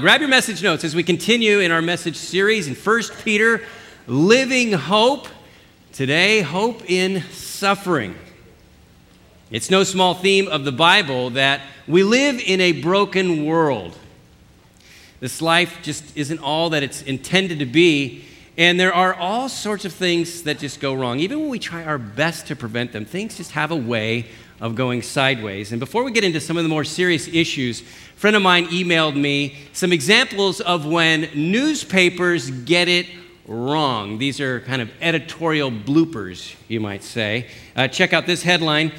Grab your message notes as we continue in our message series in 1 Peter, Living Hope. Today, hope in suffering. It's no small theme of the Bible that we live in a broken world. This life just isn't all that it's intended to be, and there are all sorts of things that just go wrong. Even when we try our best to prevent them, things just have a way of going sideways. And before we get into some of the more serious issues, a friend of mine emailed me some examples of when newspapers get it wrong. These are kind of editorial bloopers, you might say. Uh, check out this headline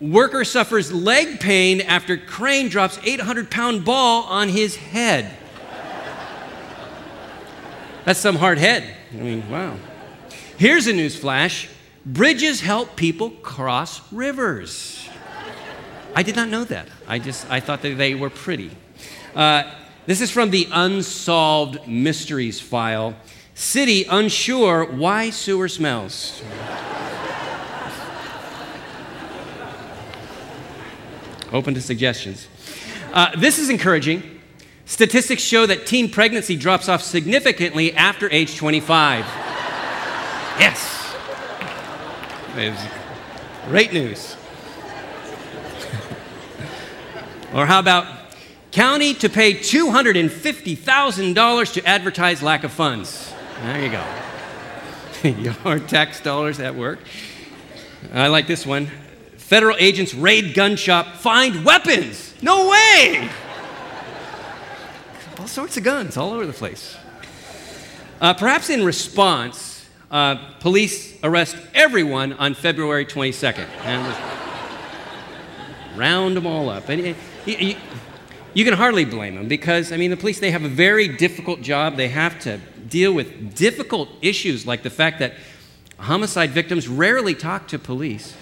Worker suffers leg pain after crane drops 800 pound ball on his head. That's some hard head. I mean, wow. Here's a news flash Bridges help people cross rivers. I did not know that. I just I thought that they were pretty. Uh, this is from the Unsolved Mysteries file. City unsure why sewer smells. Open to suggestions. Uh, this is encouraging. Statistics show that teen pregnancy drops off significantly after age 25. Yes. Great news. or how about county to pay $250,000 to advertise lack of funds? There you go. Your tax dollars at work. I like this one. Federal agents raid gun shop, find weapons. No way! All sorts of guns all over the place. Uh, perhaps in response, uh, police arrest everyone on February 22nd. And round them all up. And you, you can hardly blame them because, I mean, the police, they have a very difficult job. They have to deal with difficult issues like the fact that homicide victims rarely talk to police.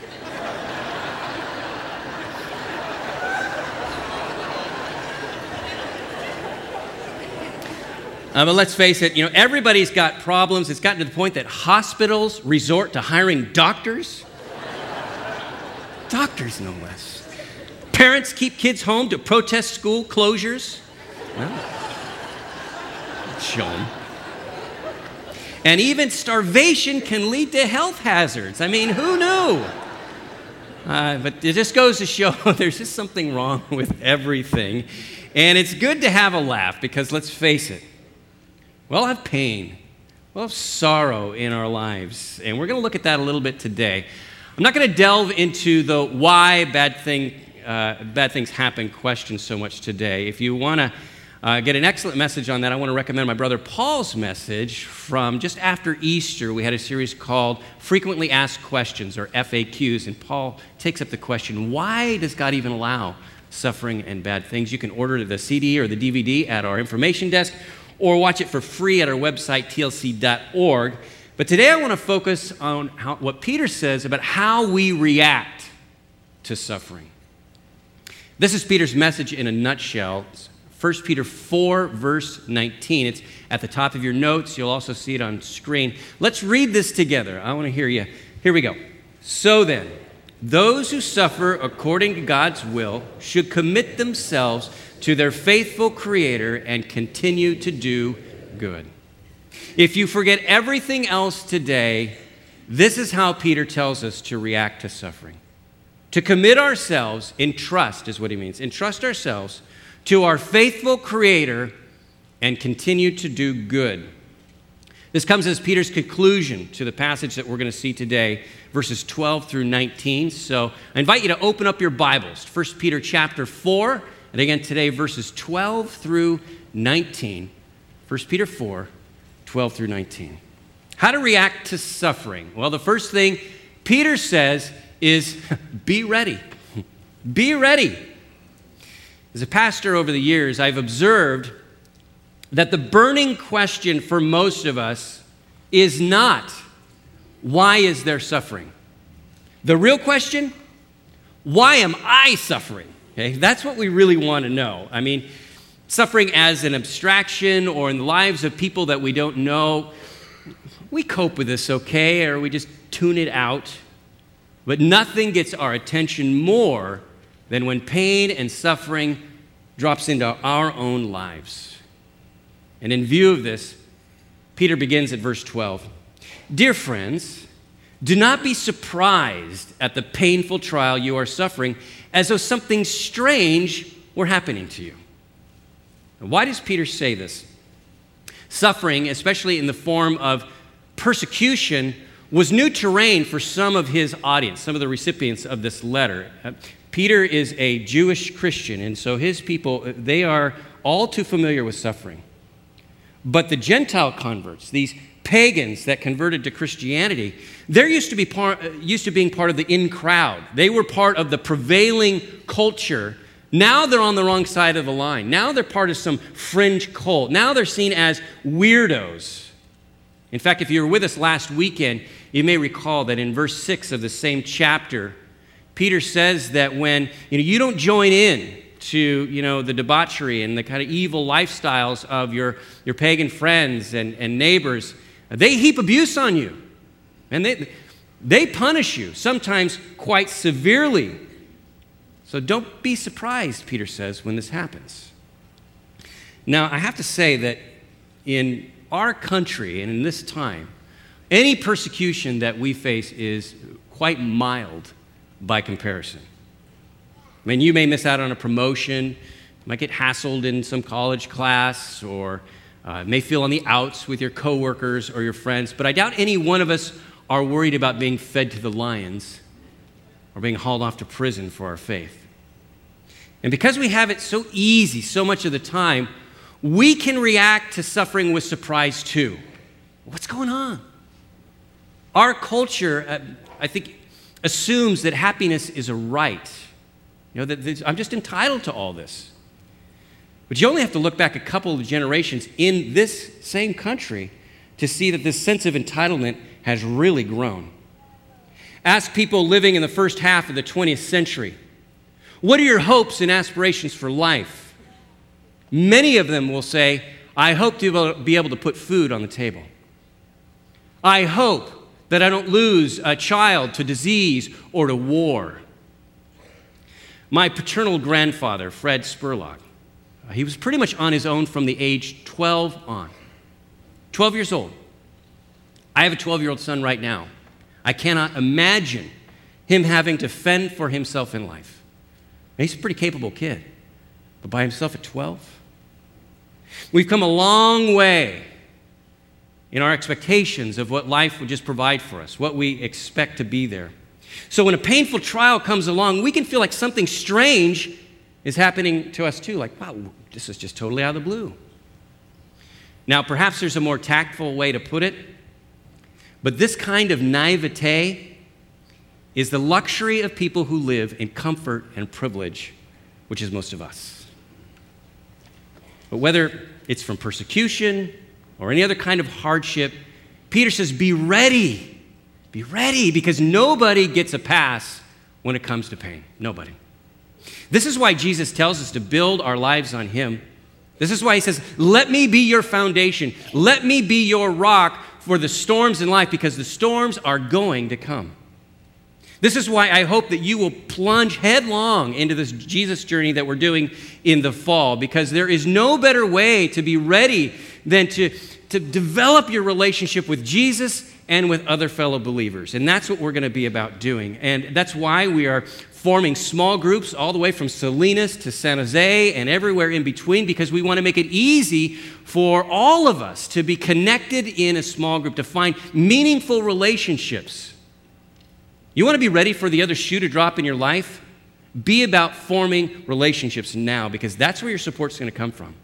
Uh, but let's face it, you know, everybody's got problems. It's gotten to the point that hospitals resort to hiring doctors. doctors, no less. Parents keep kids home to protest school closures. Well, show them. And even starvation can lead to health hazards. I mean, who knew? Uh, but it just goes to show there's just something wrong with everything. And it's good to have a laugh because let's face it, We'll have pain. We'll have sorrow in our lives. And we're going to look at that a little bit today. I'm not going to delve into the why bad, thing, uh, bad things happen question so much today. If you want to uh, get an excellent message on that, I want to recommend my brother Paul's message from just after Easter. We had a series called Frequently Asked Questions, or FAQs. And Paul takes up the question why does God even allow suffering and bad things? You can order the CD or the DVD at our information desk or watch it for free at our website, tlc.org. But today I want to focus on how, what Peter says about how we react to suffering. This is Peter's message in a nutshell. It's 1 Peter 4, verse 19. It's at the top of your notes. You'll also see it on screen. Let's read this together. I want to hear you. Here we go. So then, those who suffer according to God's will should commit themselves to their faithful Creator and continue to do good. If you forget everything else today, this is how Peter tells us to react to suffering. To commit ourselves in trust, is what he means. Entrust ourselves to our faithful Creator and continue to do good. This comes as Peter's conclusion to the passage that we're going to see today, verses 12 through 19. So I invite you to open up your Bibles. 1 Peter chapter 4 and again today, verses 12 through 19. 1 Peter 4, 12 through 19. How to react to suffering? Well, the first thing Peter says is be ready. be ready. As a pastor over the years, I've observed that the burning question for most of us is not why is there suffering? The real question, why am I suffering? Okay? That's what we really want to know. I mean, suffering as an abstraction or in the lives of people that we don't know, we cope with this okay, or we just tune it out. But nothing gets our attention more than when pain and suffering drops into our own lives. And in view of this, Peter begins at verse 12 Dear friends, do not be surprised at the painful trial you are suffering as though something strange were happening to you. Why does Peter say this? Suffering, especially in the form of persecution, was new terrain for some of his audience, some of the recipients of this letter. Uh, Peter is a Jewish Christian, and so his people, they are all too familiar with suffering. But the Gentile converts, these pagans that converted to Christianity, they're used to, be part, uh, used to being part of the in crowd. They were part of the prevailing culture. Now they're on the wrong side of the line. Now they're part of some fringe cult. Now they're seen as weirdos. In fact, if you were with us last weekend, you may recall that in verse 6 of the same chapter, Peter says that when you, know, you don't join in to you know, the debauchery and the kind of evil lifestyles of your, your pagan friends and, and neighbors, they heap abuse on you. And they, they punish you, sometimes quite severely. So don't be surprised, Peter says, when this happens. Now, I have to say that in our country and in this time, any persecution that we face is quite mild by comparison. I mean, you may miss out on a promotion, might get hassled in some college class, or uh, may feel on the outs with your coworkers or your friends, but I doubt any one of us are worried about being fed to the lions or being hauled off to prison for our faith. And because we have it so easy so much of the time, we can react to suffering with surprise too. What's going on? Our culture, uh, I think, assumes that happiness is a right. You know, that I'm just entitled to all this. But you only have to look back a couple of generations in this same country to see that this sense of entitlement has really grown. Ask people living in the first half of the 20th century what are your hopes and aspirations for life? Many of them will say, I hope to be able to put food on the table. I hope that I don't lose a child to disease or to war. My paternal grandfather, Fred Spurlock, Uh, he was pretty much on his own from the age 12 on. 12 years old. I have a 12 year old son right now. I cannot imagine him having to fend for himself in life. he's a pretty capable kid, but by himself at 12? We've come a long way in our expectations of what life would just provide for us, what we expect to be there. So when a painful trial comes along, we can feel like something strange is happening to us too. Like, wow, this is just totally out of the blue. Now, perhaps there's a more tactful way to put it, but this kind of naivete is the luxury of people who live in comfort and privilege, which is most of us. But whether it's from persecution or any other kind of hardship, Peter says, be ready. Be ready because nobody gets a pass when it comes to pain. Nobody. This is why Jesus tells us to build our lives on Him. This is why He says, Let me be your foundation. Let me be your rock for the storms in life because the storms are going to come. This is why I hope that you will plunge headlong into this Jesus journey that we're doing in the fall because there is no better way to be ready than to, to develop your relationship with Jesus and with other fellow believers. And that's what we're going to be about doing. And that's why we are forming small groups all the way from Salinas to San Jose and everywhere in between because we want to make it easy for all of us to be connected in a small group, to find meaningful relationships. You want to be ready for the other shoe to drop in your life? Be about forming relationships now because that's where your support's going to come from.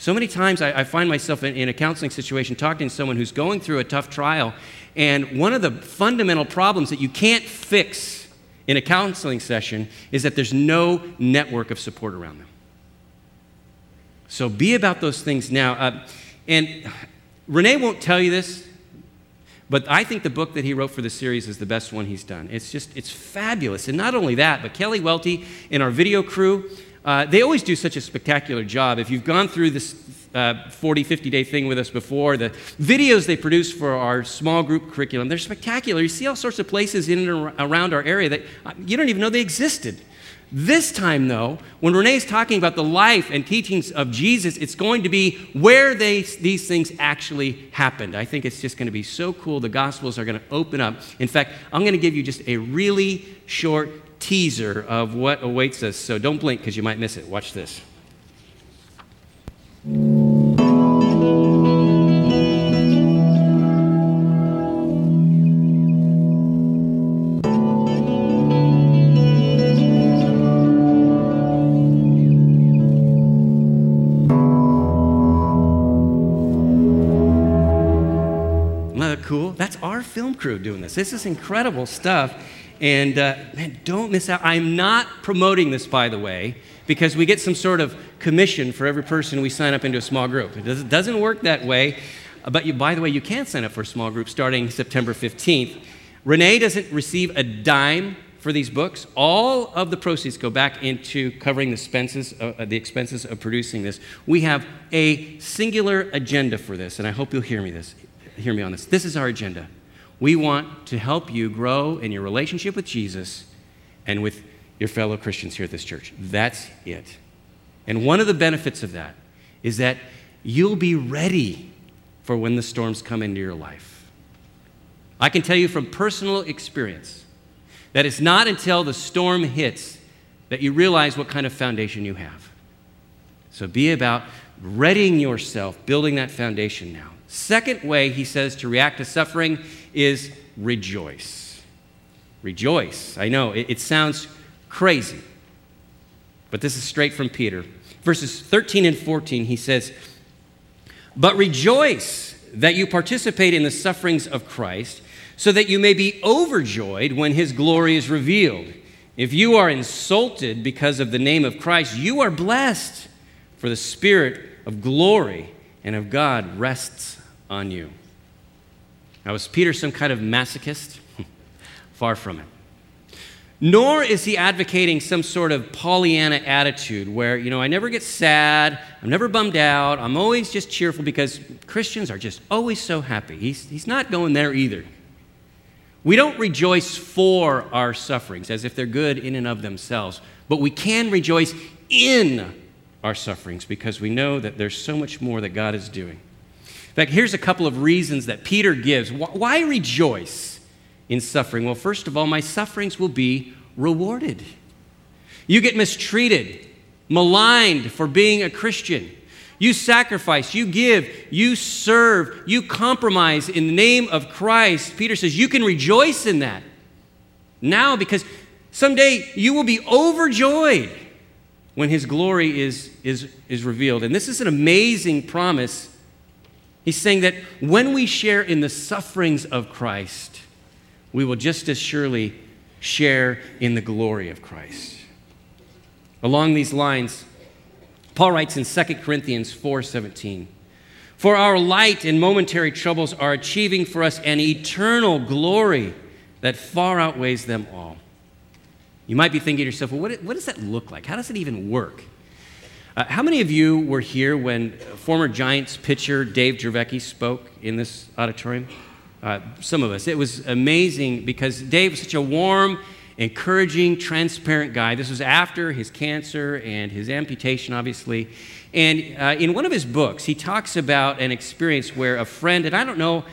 So many times I, I find myself in, in a counseling situation talking to someone who's going through a tough trial, and one of the fundamental problems that you can't fix in a counseling session is that there's no network of support around them. So be about those things now. Uh, and Rene won't tell you this, but I think the book that he wrote for the series is the best one he's done. It's just, it's fabulous. And not only that, but Kelly Welty and our video crew, uh, they always do such a spectacular job. If you've gone through this uh, 40, 50 day thing with us before. The videos they produce for our small group curriculum, they're spectacular. You see all sorts of places in and around our area that uh, you don't even know they existed. This time, though, when Rene's talking about the life and teachings of Jesus, it's going to be where they, these things actually happened. I think it's just going to be so cool. The Gospels are going to open up. In fact, I'm going to give you just a really short teaser of what awaits us. So don't blink because you might miss it. Watch this. Cool? That's our film crew doing this. This is incredible stuff. And uh, man, don't miss out. I'm not promoting this, by the way, because we get some sort of commission for every person we sign up into a small group. It doesn't work that way. But you, by the way, you can sign up for a small group starting September 15th. Rene doesn't receive a dime for these books. All of the proceeds go back into covering the expenses, uh, the expenses of producing this. We have a singular agenda for this, and I hope you'll hear me this. Hear me on this. This is our agenda. We want to help you grow in your relationship with Jesus and with your fellow Christians here at this church. That's it. And one of the benefits of that is that you'll be ready for when the storms come into your life. I can tell you from personal experience that it's not until the storm hits that you realize what kind of foundation you have. So be about readying yourself, building that foundation now. Second way he says to react to suffering is rejoice. Rejoice. I know it, it sounds crazy, but this is straight from Peter. Verses 13 and 14, he says, But rejoice that you participate in the sufferings of Christ, so that you may be overjoyed when his glory is revealed. If you are insulted because of the name of Christ, you are blessed, for the Spirit of glory and of God rests on you. Now, was Peter some kind of masochist? Far from it. Nor is he advocating some sort of Pollyanna attitude where, you know, I never get sad, I'm never bummed out, I'm always just cheerful because Christians are just always so happy. He's, he's not going there either. We don't rejoice for our sufferings as if they're good in and of themselves, but we can rejoice in our sufferings because we know that there's so much more that God is doing. In fact, here's a couple of reasons that Peter gives. Why rejoice in suffering? Well, first of all, my sufferings will be rewarded. You get mistreated, maligned for being a Christian. You sacrifice, you give, you serve, you compromise in the name of Christ. Peter says you can rejoice in that now because someday you will be overjoyed when his glory is, is, is revealed. And this is an amazing promise He's saying that when we share in the sufferings of Christ, we will just as surely share in the glory of Christ. Along these lines, Paul writes in 2 Corinthians 4:17, "For our light and momentary troubles are achieving for us an eternal glory that far outweighs them all." You might be thinking to yourself, well, what, what does that look like? How does it even work? Uh, how many of you were here when former Giants pitcher Dave Dravecky spoke in this auditorium? Uh, some of us. It was amazing because Dave was such a warm, encouraging, transparent guy. This was after his cancer and his amputation, obviously. And uh, in one of his books, he talks about an experience where a friend, and I don't know,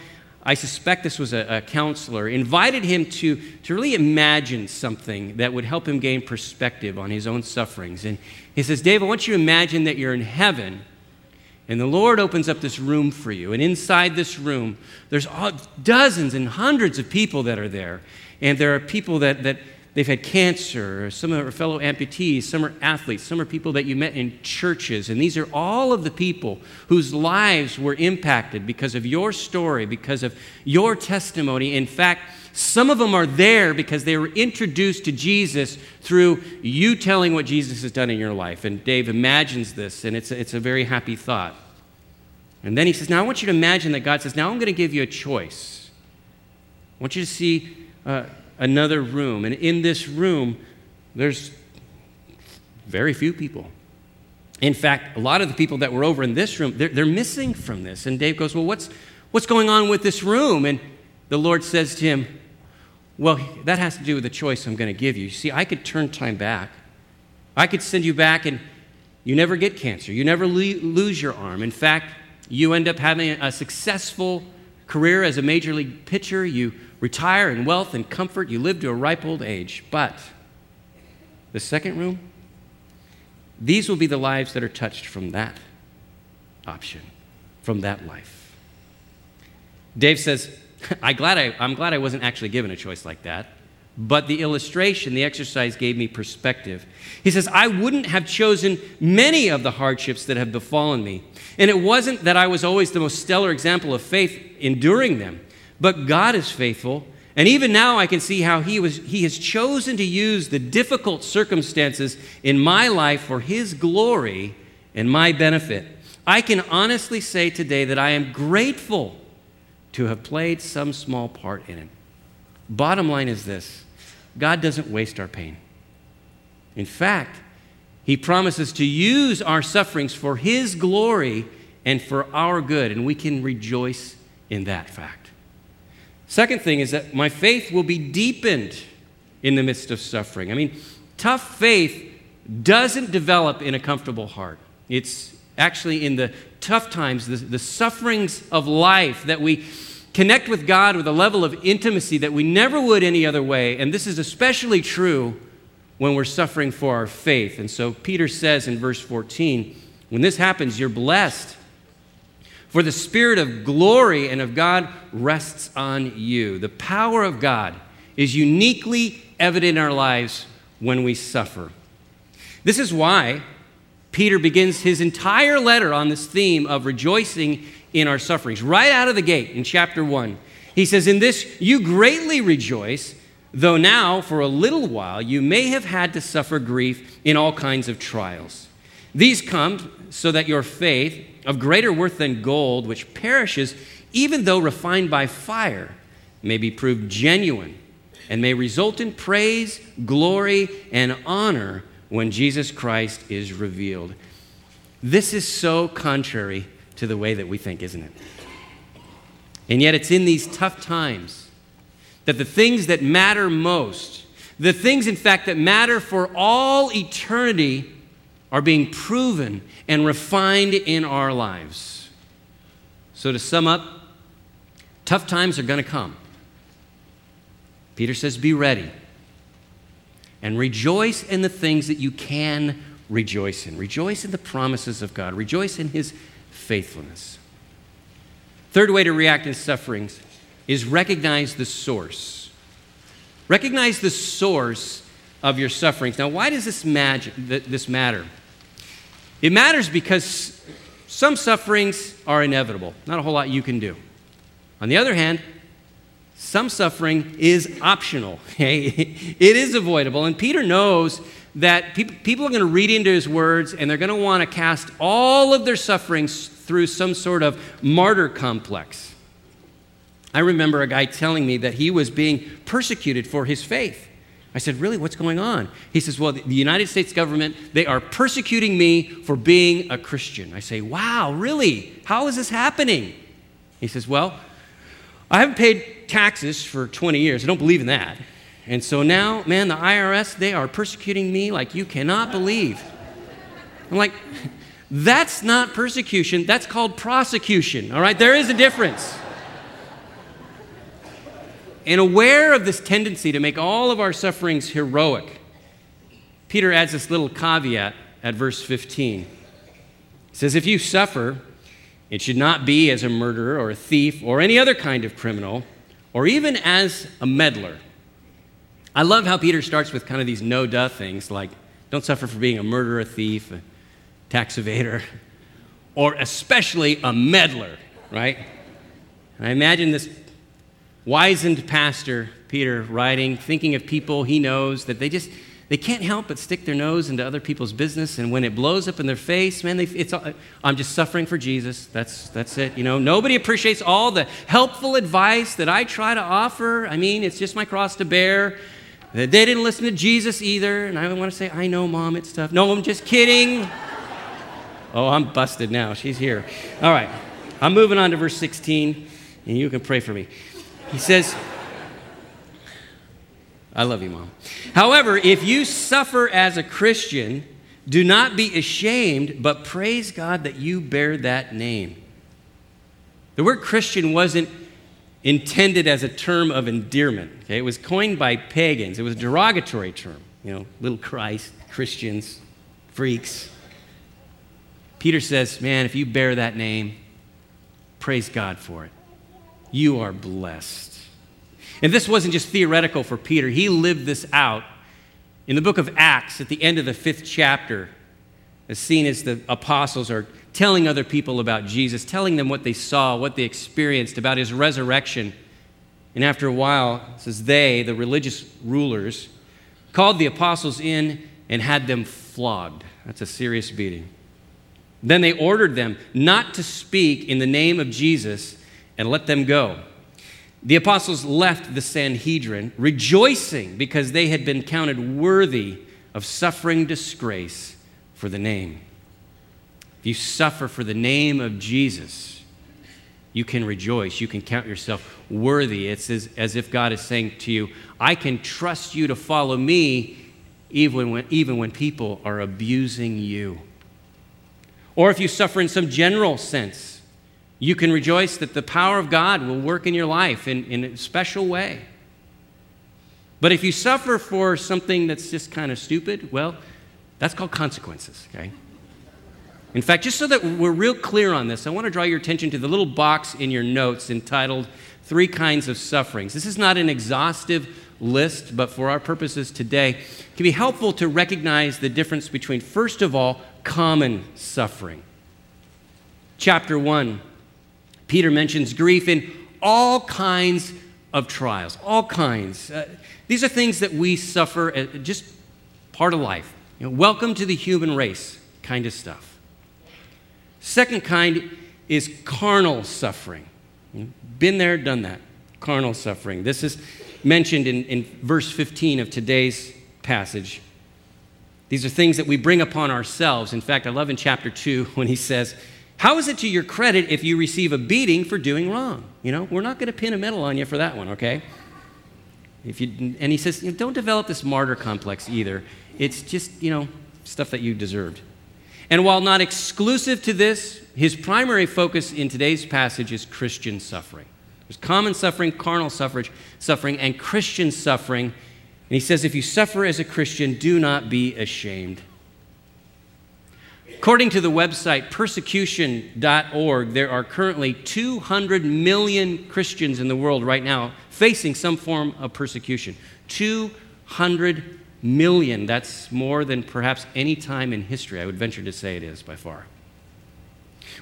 I suspect this was a, a counselor, invited him to, to really imagine something that would help him gain perspective on his own sufferings. And he says, Dave, I want you to imagine that you're in heaven and the Lord opens up this room for you. And inside this room, there's dozens and hundreds of people that are there. And there are people that, that they've had cancer, some are fellow amputees, some are athletes, some are people that you met in churches. And these are all of the people whose lives were impacted because of your story, because of your testimony. In fact, some of them are there because they were introduced to Jesus through you telling what Jesus has done in your life. And Dave imagines this, and it's a, it's a very happy thought. And then he says, Now I want you to imagine that God says, Now I'm going to give you a choice. I want you to see uh, another room. And in this room, there's very few people. In fact, a lot of the people that were over in this room, they're, they're missing from this. And Dave goes, Well, what's, what's going on with this room? And the Lord says to him, well, that has to do with the choice I'm going to give you. You See, I could turn time back I could send you back and you never get cancer. You never le- lose your arm. In fact, you end up having a successful career as a major league pitcher. You retire in wealth and comfort. You live to a ripe old age. But the second room, these will be the lives that are touched from that option, from that life. Dave says, I glad I, I'm glad I wasn't actually given a choice like that. But the illustration, the exercise gave me perspective. He says, I wouldn't have chosen many of the hardships that have befallen me. And it wasn't that I was always the most stellar example of faith enduring them, but God is faithful. And even now, I can see how he, was, he has chosen to use the difficult circumstances in my life for His glory and my benefit. I can honestly say today that I am grateful to have played some small part in it. Bottom line is this God doesn't waste our pain. In fact, He promises to use our sufferings for His glory and for our good, and we can rejoice in that fact. Second thing is that my faith will be deepened in the midst of suffering. I mean, tough faith doesn't develop in a comfortable heart. It's actually in the tough times, the, the sufferings of life that we connect with God with a level of intimacy that we never would any other way. And this is especially true when we're suffering for our faith. And so Peter says in verse 14, when this happens, you're blessed. For the Spirit of glory and of God rests on you. The power of God is uniquely evident in our lives when we suffer. This is why Peter begins his entire letter on this theme of rejoicing in our sufferings. Right out of the gate in chapter 1, he says, In this you greatly rejoice, though now for a little while you may have had to suffer grief in all kinds of trials. These come so that your faith, of greater worth than gold, which perishes, even though refined by fire, may be proved genuine and may result in praise, glory, and honor when Jesus Christ is revealed. This is so contrary to the way that we think, isn't it? And yet, it's in these tough times that the things that matter most, the things, in fact, that matter for all eternity, are being proven and refined in our lives. So, to sum up, tough times are going to come. Peter says, Be ready and rejoice in the things that you can rejoice in. Rejoice in the promises of God, rejoice in His faithfulness. Third way to react in sufferings is recognize the source. Recognize the source of your sufferings. Now, why does this, mag- this matter? It matters because some sufferings are inevitable, not a whole lot you can do. On the other hand, some suffering is optional. Okay? It is avoidable. And Peter knows that people are going to read into his words and they're going to want to cast all of their sufferings through some sort of martyr complex. I remember a guy telling me that he was being persecuted for his faith. I said, Really? What's going on? He says, Well, the United States government, they are persecuting me for being a Christian. I say, Wow, really? How is this happening? He says, Well, I haven't paid taxes for 20 years. I don't believe in that. And so now, man, the IRS, they are persecuting me like you cannot believe. I'm like, that's not persecution, that's called prosecution, all right? There is a difference. And aware of this tendency to make all of our sufferings heroic, Peter adds this little caveat at verse 15. He says, If you suffer, it should not be as a murderer or a thief or any other kind of criminal or even as a meddler. I love how Peter starts with kind of these no duh things like, don't suffer for being a murderer, a thief, a tax evader, or especially a meddler, right? And I imagine this wizened pastor, Peter, writing, thinking of people he knows that they just they can't help but stick their nose into other people's business, and when it blows up in their face, man, they, it's I'm just suffering for Jesus. That's that's it. You know, nobody appreciates all the helpful advice that I try to offer. I mean, it's just my cross to bear. They didn't listen to Jesus either, and I want to say, I know, mom, it's tough. No, I'm just kidding. Oh, I'm busted now. She's here. All right. I'm moving on to verse 16, and you can pray for me. He says, I love you, Mom. However, if you suffer as a Christian, do not be ashamed, but praise God that you bear that name. The word Christian wasn't intended as a term of endearment. Okay? It was coined by pagans. It was a derogatory term. You know, little Christ, Christians, freaks. Peter says, Man, if you bear that name, praise God for it. You are blessed. And this wasn't just theoretical for Peter, he lived this out. In the book of Acts, at the end of the fifth chapter, as seen as the apostles are telling other people about Jesus, telling them what they saw, what they experienced, about his resurrection. And after a while, says they, the religious rulers, called the apostles in and had them flogged. That's a serious beating. Then they ordered them not to speak in the name of Jesus and let them go. The apostles left the Sanhedrin rejoicing because they had been counted worthy of suffering disgrace for the name. If you suffer for the name of Jesus, you can rejoice. You can count yourself worthy. It's as, as if God is saying to you, I can trust you to follow me even when, even when people are abusing you. Or if you suffer in some general sense, you can rejoice that the power of God will work in your life in, in a special way. But if you suffer for something that's just kind of stupid, well, that's called consequences, okay? In fact, just so that we're real clear on this, I want to draw your attention to the little box in your notes entitled Three Kinds of Sufferings. This is not an exhaustive list, but for our purposes today, it can be helpful to recognize the difference between, first of all, common suffering. Chapter 1 Peter mentions grief in all kinds of trials, all kinds. Uh, these are things that we suffer, just part of life. You know, welcome to the human race kind of stuff. Second kind is carnal suffering. Been there, done that. Carnal suffering. This is mentioned in, in verse 15 of today's passage. These are things that we bring upon ourselves. In fact, I love in chapter 2 when he says, how is it to your credit if you receive a beating for doing wrong? You know, we're not going to pin a medal on you for that one, okay? If you, and he says, don't develop this martyr complex either. It's just, you know, stuff that you deserved. And while not exclusive to this, his primary focus in today's passage is Christian suffering. There's common suffering, carnal suffrage, suffering, and Christian suffering. And he says, if you suffer as a Christian, do not be ashamed. According to the website persecution.org, there are currently 200 million Christians in the world right now facing some form of persecution. 200 million. That's more than perhaps any time in history. I would venture to say it is by far.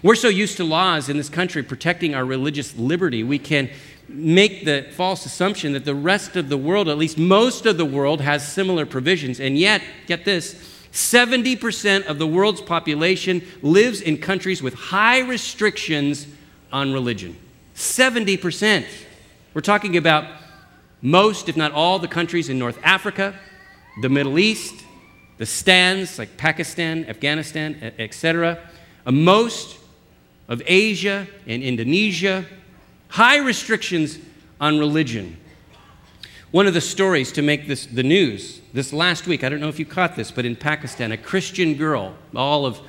We're so used to laws in this country protecting our religious liberty, we can make the false assumption that the rest of the world, at least most of the world, has similar provisions. And yet, get this, 70% of the world's population lives in countries with high restrictions on religion. 70%. We're talking about most, if not all, the countries in North Africa, the Middle East, the stands like Pakistan, Afghanistan, etc. Uh, most of Asia and Indonesia, high restrictions on religion. One of the stories to make this the news this last week, I don't know if you caught this, but in Pakistan, a Christian girl, all of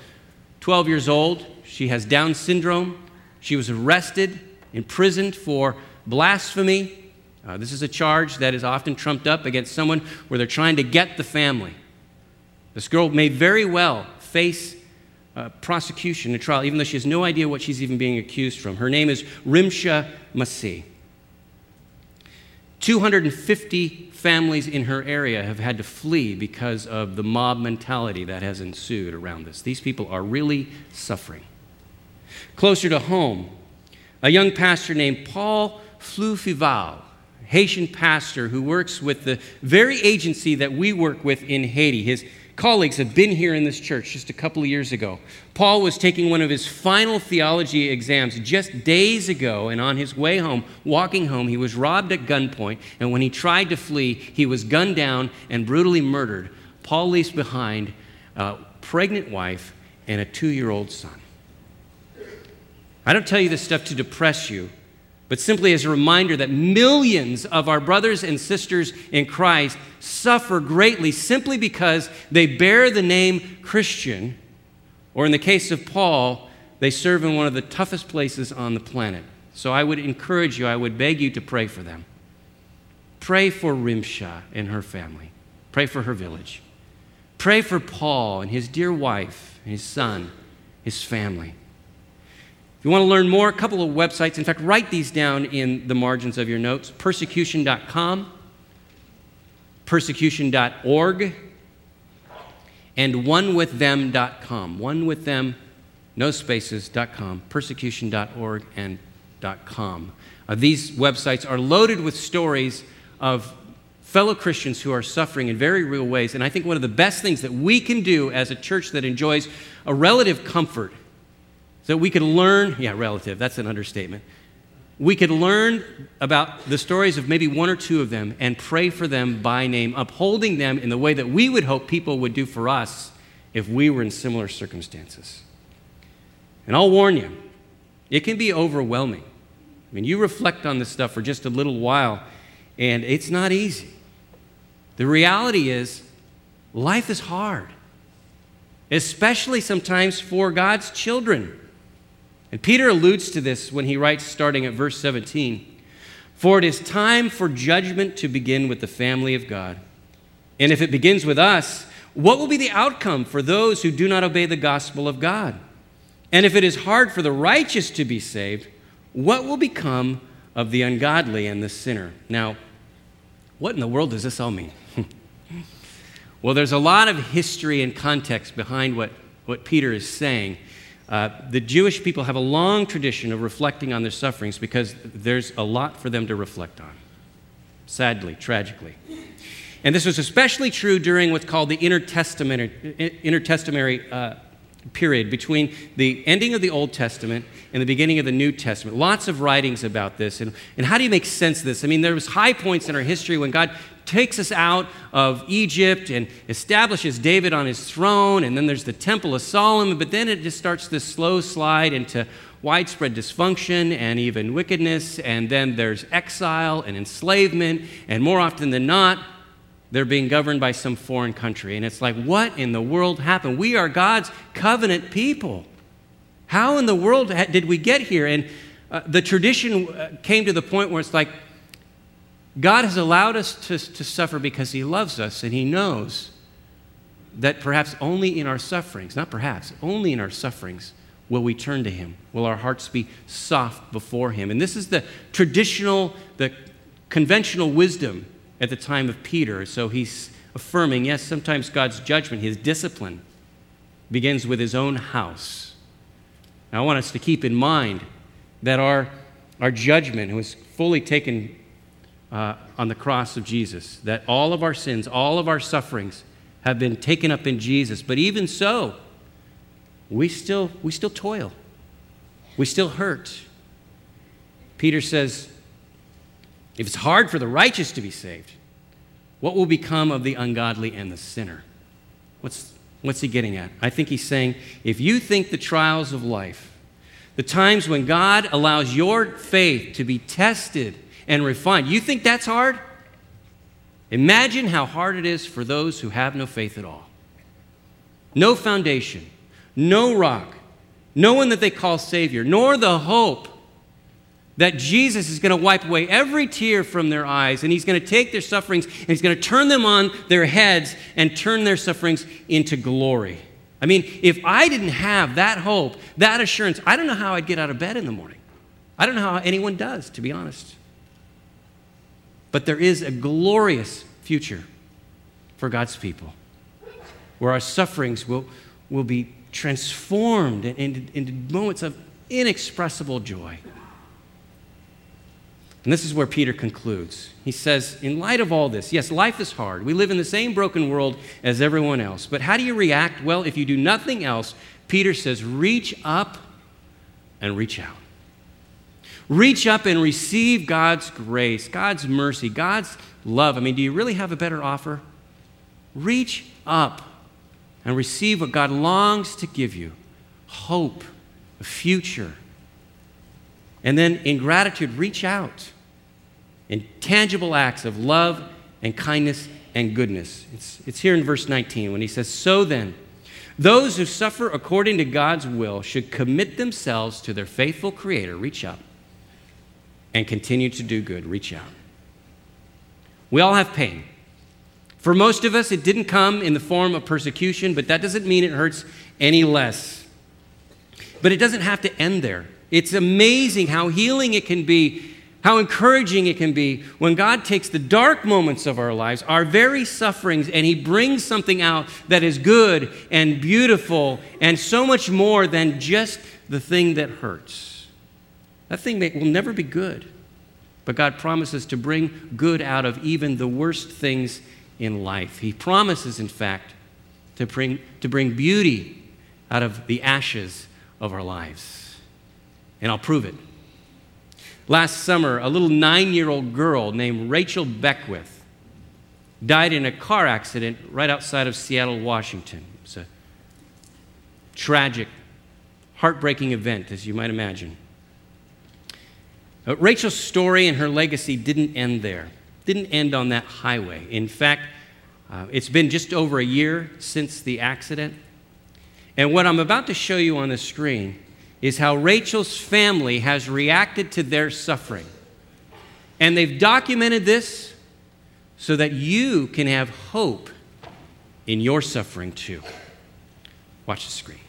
12 years old, she has Down syndrome. She was arrested, imprisoned for blasphemy. Uh, this is a charge that is often trumped up against someone where they're trying to get the family. This girl may very well face uh, prosecution and trial, even though she has no idea what she's even being accused from. Her name is Rimsha Masih. 250 families in her area have had to flee because of the mob mentality that has ensued around this. These people are really suffering. Closer to home, a young pastor named Paul Flufival, Haitian pastor who works with the very agency that we work with in Haiti. His colleagues have been here in this church just a couple of years ago. Paul was taking one of his final theology exams just days ago, and on his way home, walking home, he was robbed at gunpoint, and when he tried to flee, he was gunned down and brutally murdered. Paul leaves behind a pregnant wife and a two year old son. I don't tell you this stuff to depress you, but simply as a reminder that millions of our brothers and sisters in Christ suffer greatly simply because they bear the name Christian, or in the case of Paul, they serve in one of the toughest places on the planet. So I would encourage you, I would beg you to pray for them. Pray for Rimsha and her family. Pray for her village. Pray for Paul and his dear wife, and his son, his family. You want to learn more, a couple of websites. In fact, write these down in the margins of your notes persecution.com, persecution.org, and onewiththem.com. One with them, no spaces.com, persecution.org, and .com. Uh, these websites are loaded with stories of fellow Christians who are suffering in very real ways. And I think one of the best things that we can do as a church that enjoys a relative comfort that we could learn, yeah, relative, that's an understatement. We could learn about the stories of maybe one or two of them and pray for them by name, upholding them in the way that we would hope people would do for us if we were in similar circumstances. And I'll warn you, it can be overwhelming. I mean, you reflect on this stuff for just a little while, and it's not easy. The reality is, life is hard, especially sometimes for God's children. And Peter alludes to this when he writes, starting at verse 17 For it is time for judgment to begin with the family of God. And if it begins with us, what will be the outcome for those who do not obey the gospel of God? And if it is hard for the righteous to be saved, what will become of the ungodly and the sinner? Now, what in the world does this all mean? well, there's a lot of history and context behind what, what Peter is saying. Uh, the Jewish people have a long tradition of reflecting on their sufferings because there's a lot for them to reflect on, sadly, tragically. And this was especially true during what's called the intertestamental uh, period between the ending of the Old Testament and the beginning of the New Testament. Lots of writings about this. And, and how do you make sense of this? I mean, there was high points in our history when God takes us out of Egypt and establishes David on his throne, and then there's the Temple of Solomon, but then it just starts this slow slide into widespread dysfunction and even wickedness, and then there's exile and enslavement, and more often than not, they're being governed by some foreign country. And it's like, what in the world happened? We are God's covenant people. How in the world did we get here? And uh, the tradition uh, came to the point where it's like, God has allowed us to, to suffer because He loves us and He knows that perhaps only in our sufferings, not perhaps, only in our sufferings, will we turn to Him? Will our hearts be soft before Him? And this is the traditional, the conventional wisdom at the time of Peter. So he's affirming yes, sometimes God's judgment, His discipline, begins with His own house. Now, I want us to keep in mind that our, our judgment was fully taken uh, on the cross of Jesus, that all of our sins, all of our sufferings have been taken up in Jesus. But even so, we still, we still toil, we still hurt. Peter says, if it's hard for the righteous to be saved, what will become of the ungodly and the sinner? What's, what's he getting at? I think he's saying if you think the trials of life, the times when God allows your faith to be tested and refined. You think that's hard? Imagine how hard it is for those who have no faith at all. No foundation, no rock, no one that they call Savior, nor the hope that Jesus is going to wipe away every tear from their eyes and he's going to take their sufferings and he's going to turn them on their heads and turn their sufferings into glory. I mean, if I didn't have that hope, that assurance, I don't know how I'd get out of bed in the morning. I don't know how anyone does, to be honest. But there is a glorious future for God's people where our sufferings will, will be transformed into, into moments of inexpressible joy. And this is where Peter concludes. He says, In light of all this, yes, life is hard. We live in the same broken world as everyone else. But how do you react? Well, if you do nothing else, Peter says, reach up and reach out. Reach up and receive God's grace, God's mercy, God's love. I mean, do you really have a better offer? Reach up and receive what God longs to give you hope, a future. And then in gratitude, reach out in tangible acts of love and kindness and goodness. It's, it's here in verse 19 when he says, So then, those who suffer according to God's will should commit themselves to their faithful Creator, reach out, and continue to do good, reach out. We all have pain. For most of us, it didn't come in the form of persecution, but that doesn't mean it hurts any less. But it doesn't have to end there. It's amazing how healing it can be, how encouraging it can be when God takes the dark moments of our lives, our very sufferings, and He brings something out that is good and beautiful and so much more than just the thing that hurts. That thing will never be good. But God promises to bring good out of even the worst things in life. He promises, in fact, to bring, to bring beauty out of the ashes of our lives. And I'll prove it. Last summer, a little nine year old girl named Rachel Beckwith died in a car accident right outside of Seattle, Washington. It's a tragic, heartbreaking event, as you might imagine. But Rachel's story and her legacy didn't end there, didn't end on that highway. In fact, uh, it's been just over a year since the accident. And what I'm about to show you on the screen is how Rachel's family has reacted to their suffering. And they've documented this so that you can have hope in your suffering too. Watch the screen.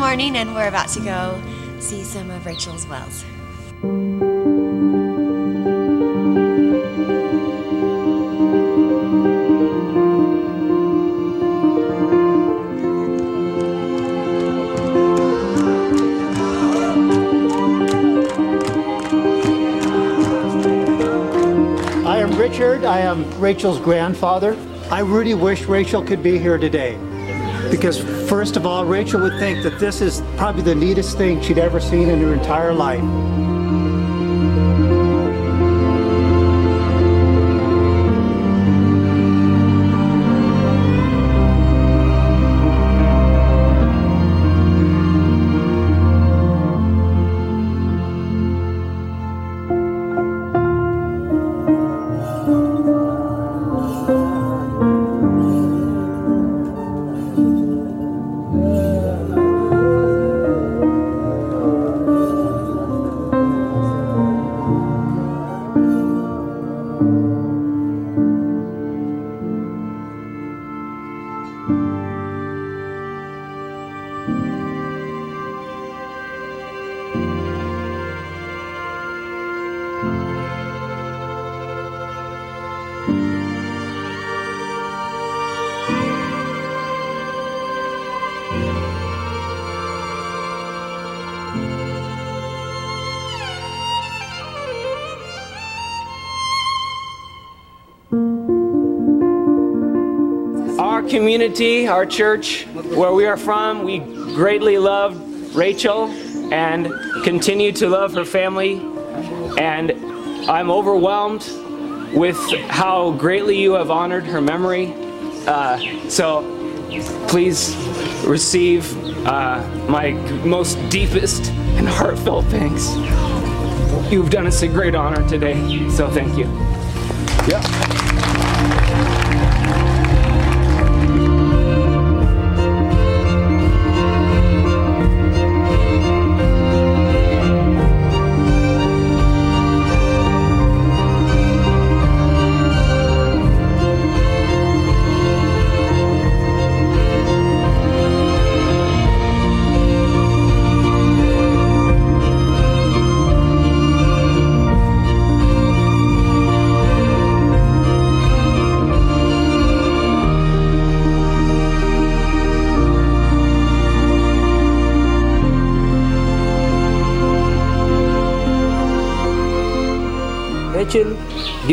Morning, and we're about to go see some of Rachel's wells. I am Richard. I am Rachel's grandfather. I really wish Rachel could be here today because first of all, Rachel would think that this is probably the neatest thing she'd ever seen in her entire life. Our church, where we are from, we greatly love Rachel and continue to love her family. And I'm overwhelmed with how greatly you have honored her memory. Uh, so please receive uh, my most deepest and heartfelt thanks. You've done us a great honor today, so thank you. Yeah.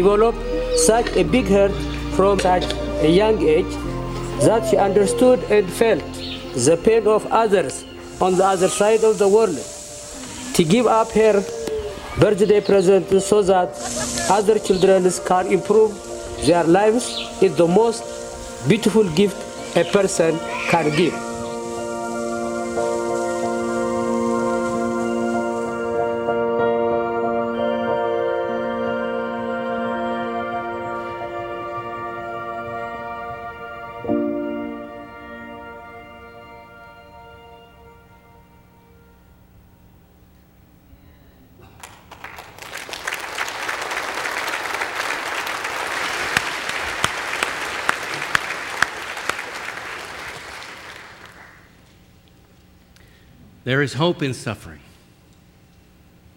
Developed such a big heart from such a young age that she understood and felt the pain of others on the other side of the world. To give up her birthday present so that other children can improve their lives is the most beautiful gift a person can give. There is hope in suffering.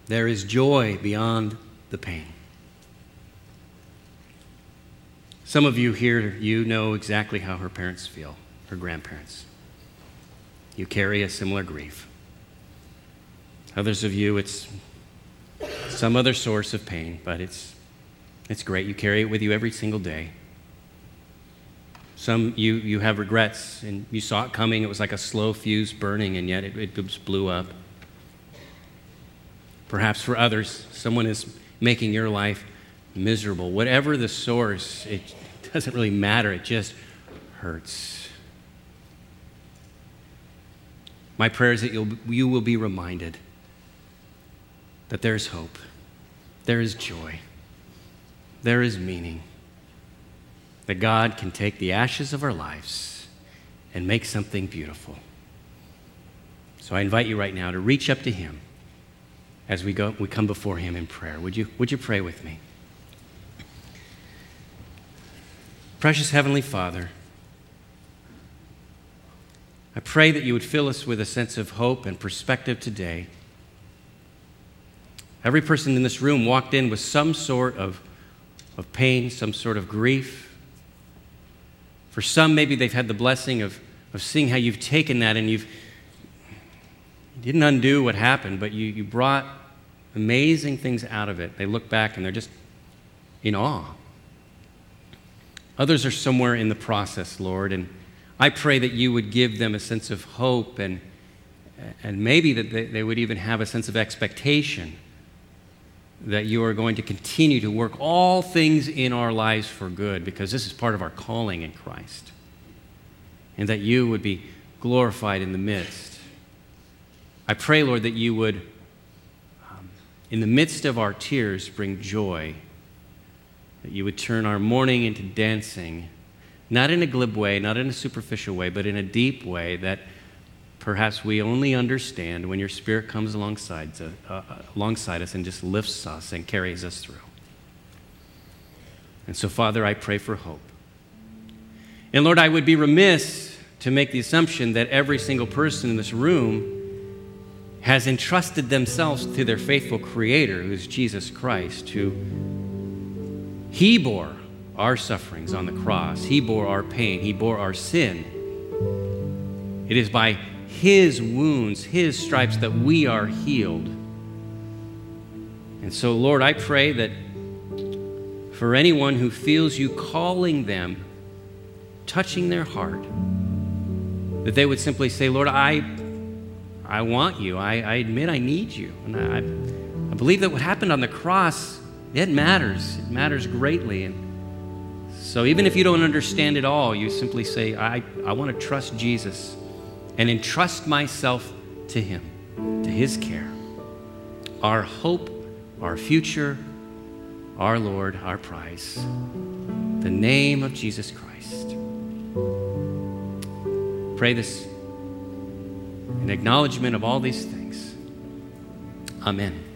There is joy beyond the pain. Some of you here, you know exactly how her parents feel, her grandparents. You carry a similar grief. Others of you, it's some other source of pain, but it's, it's great. You carry it with you every single day. Some you, you have regrets and you saw it coming. It was like a slow fuse burning, and yet it, it just blew up. Perhaps for others, someone is making your life miserable. Whatever the source, it doesn't really matter. It just hurts. My prayer is that you'll, you will be reminded that there is hope, there is joy, there is meaning that God can take the ashes of our lives and make something beautiful. So I invite you right now to reach up to Him as we, go, we come before Him in prayer. Would you, would you pray with me? Precious Heavenly Father, I pray that you would fill us with a sense of hope and perspective today. Every person in this room walked in with some sort of, of pain, some sort of grief. For some, maybe they've had the blessing of, of seeing how you've taken that and you've you didn't undo what happened, but you, you brought amazing things out of it. They look back and they're just in awe. Others are somewhere in the process, Lord, and I pray that you would give them a sense of hope and, and maybe that they, they would even have a sense of expectation that you are going to continue to work all things in our lives for good because this is part of our calling in Christ. And that you would be glorified in the midst. I pray, Lord, that you would, um, in the midst of our tears, bring joy. That you would turn our mourning into dancing, not in a glib way, not in a superficial way, but in a deep way that perhaps we only understand when your spirit comes alongside, uh, alongside us and just lifts us and carries us through. And so, Father, I pray for hope. And Lord, I would be remiss to make the assumption that every single person in this room has entrusted themselves to their faithful Creator, who is Jesus Christ, who He bore our sufferings on the cross, He bore our pain, He bore our sin. It is by his wounds, His stripes, that we are healed. And so, Lord, I pray that for anyone who feels you calling them, touching their heart, that they would simply say, Lord, I, I want you. I, I admit I need you. And I, I believe that what happened on the cross, it matters. It matters greatly. And so even if you don't understand it all, you simply say, I, I want to trust Jesus and entrust myself to Him, to His care. Our hope, our future, our Lord, our prize, the name of Jesus Christ. Pray this in acknowledgement of all these things. Amen.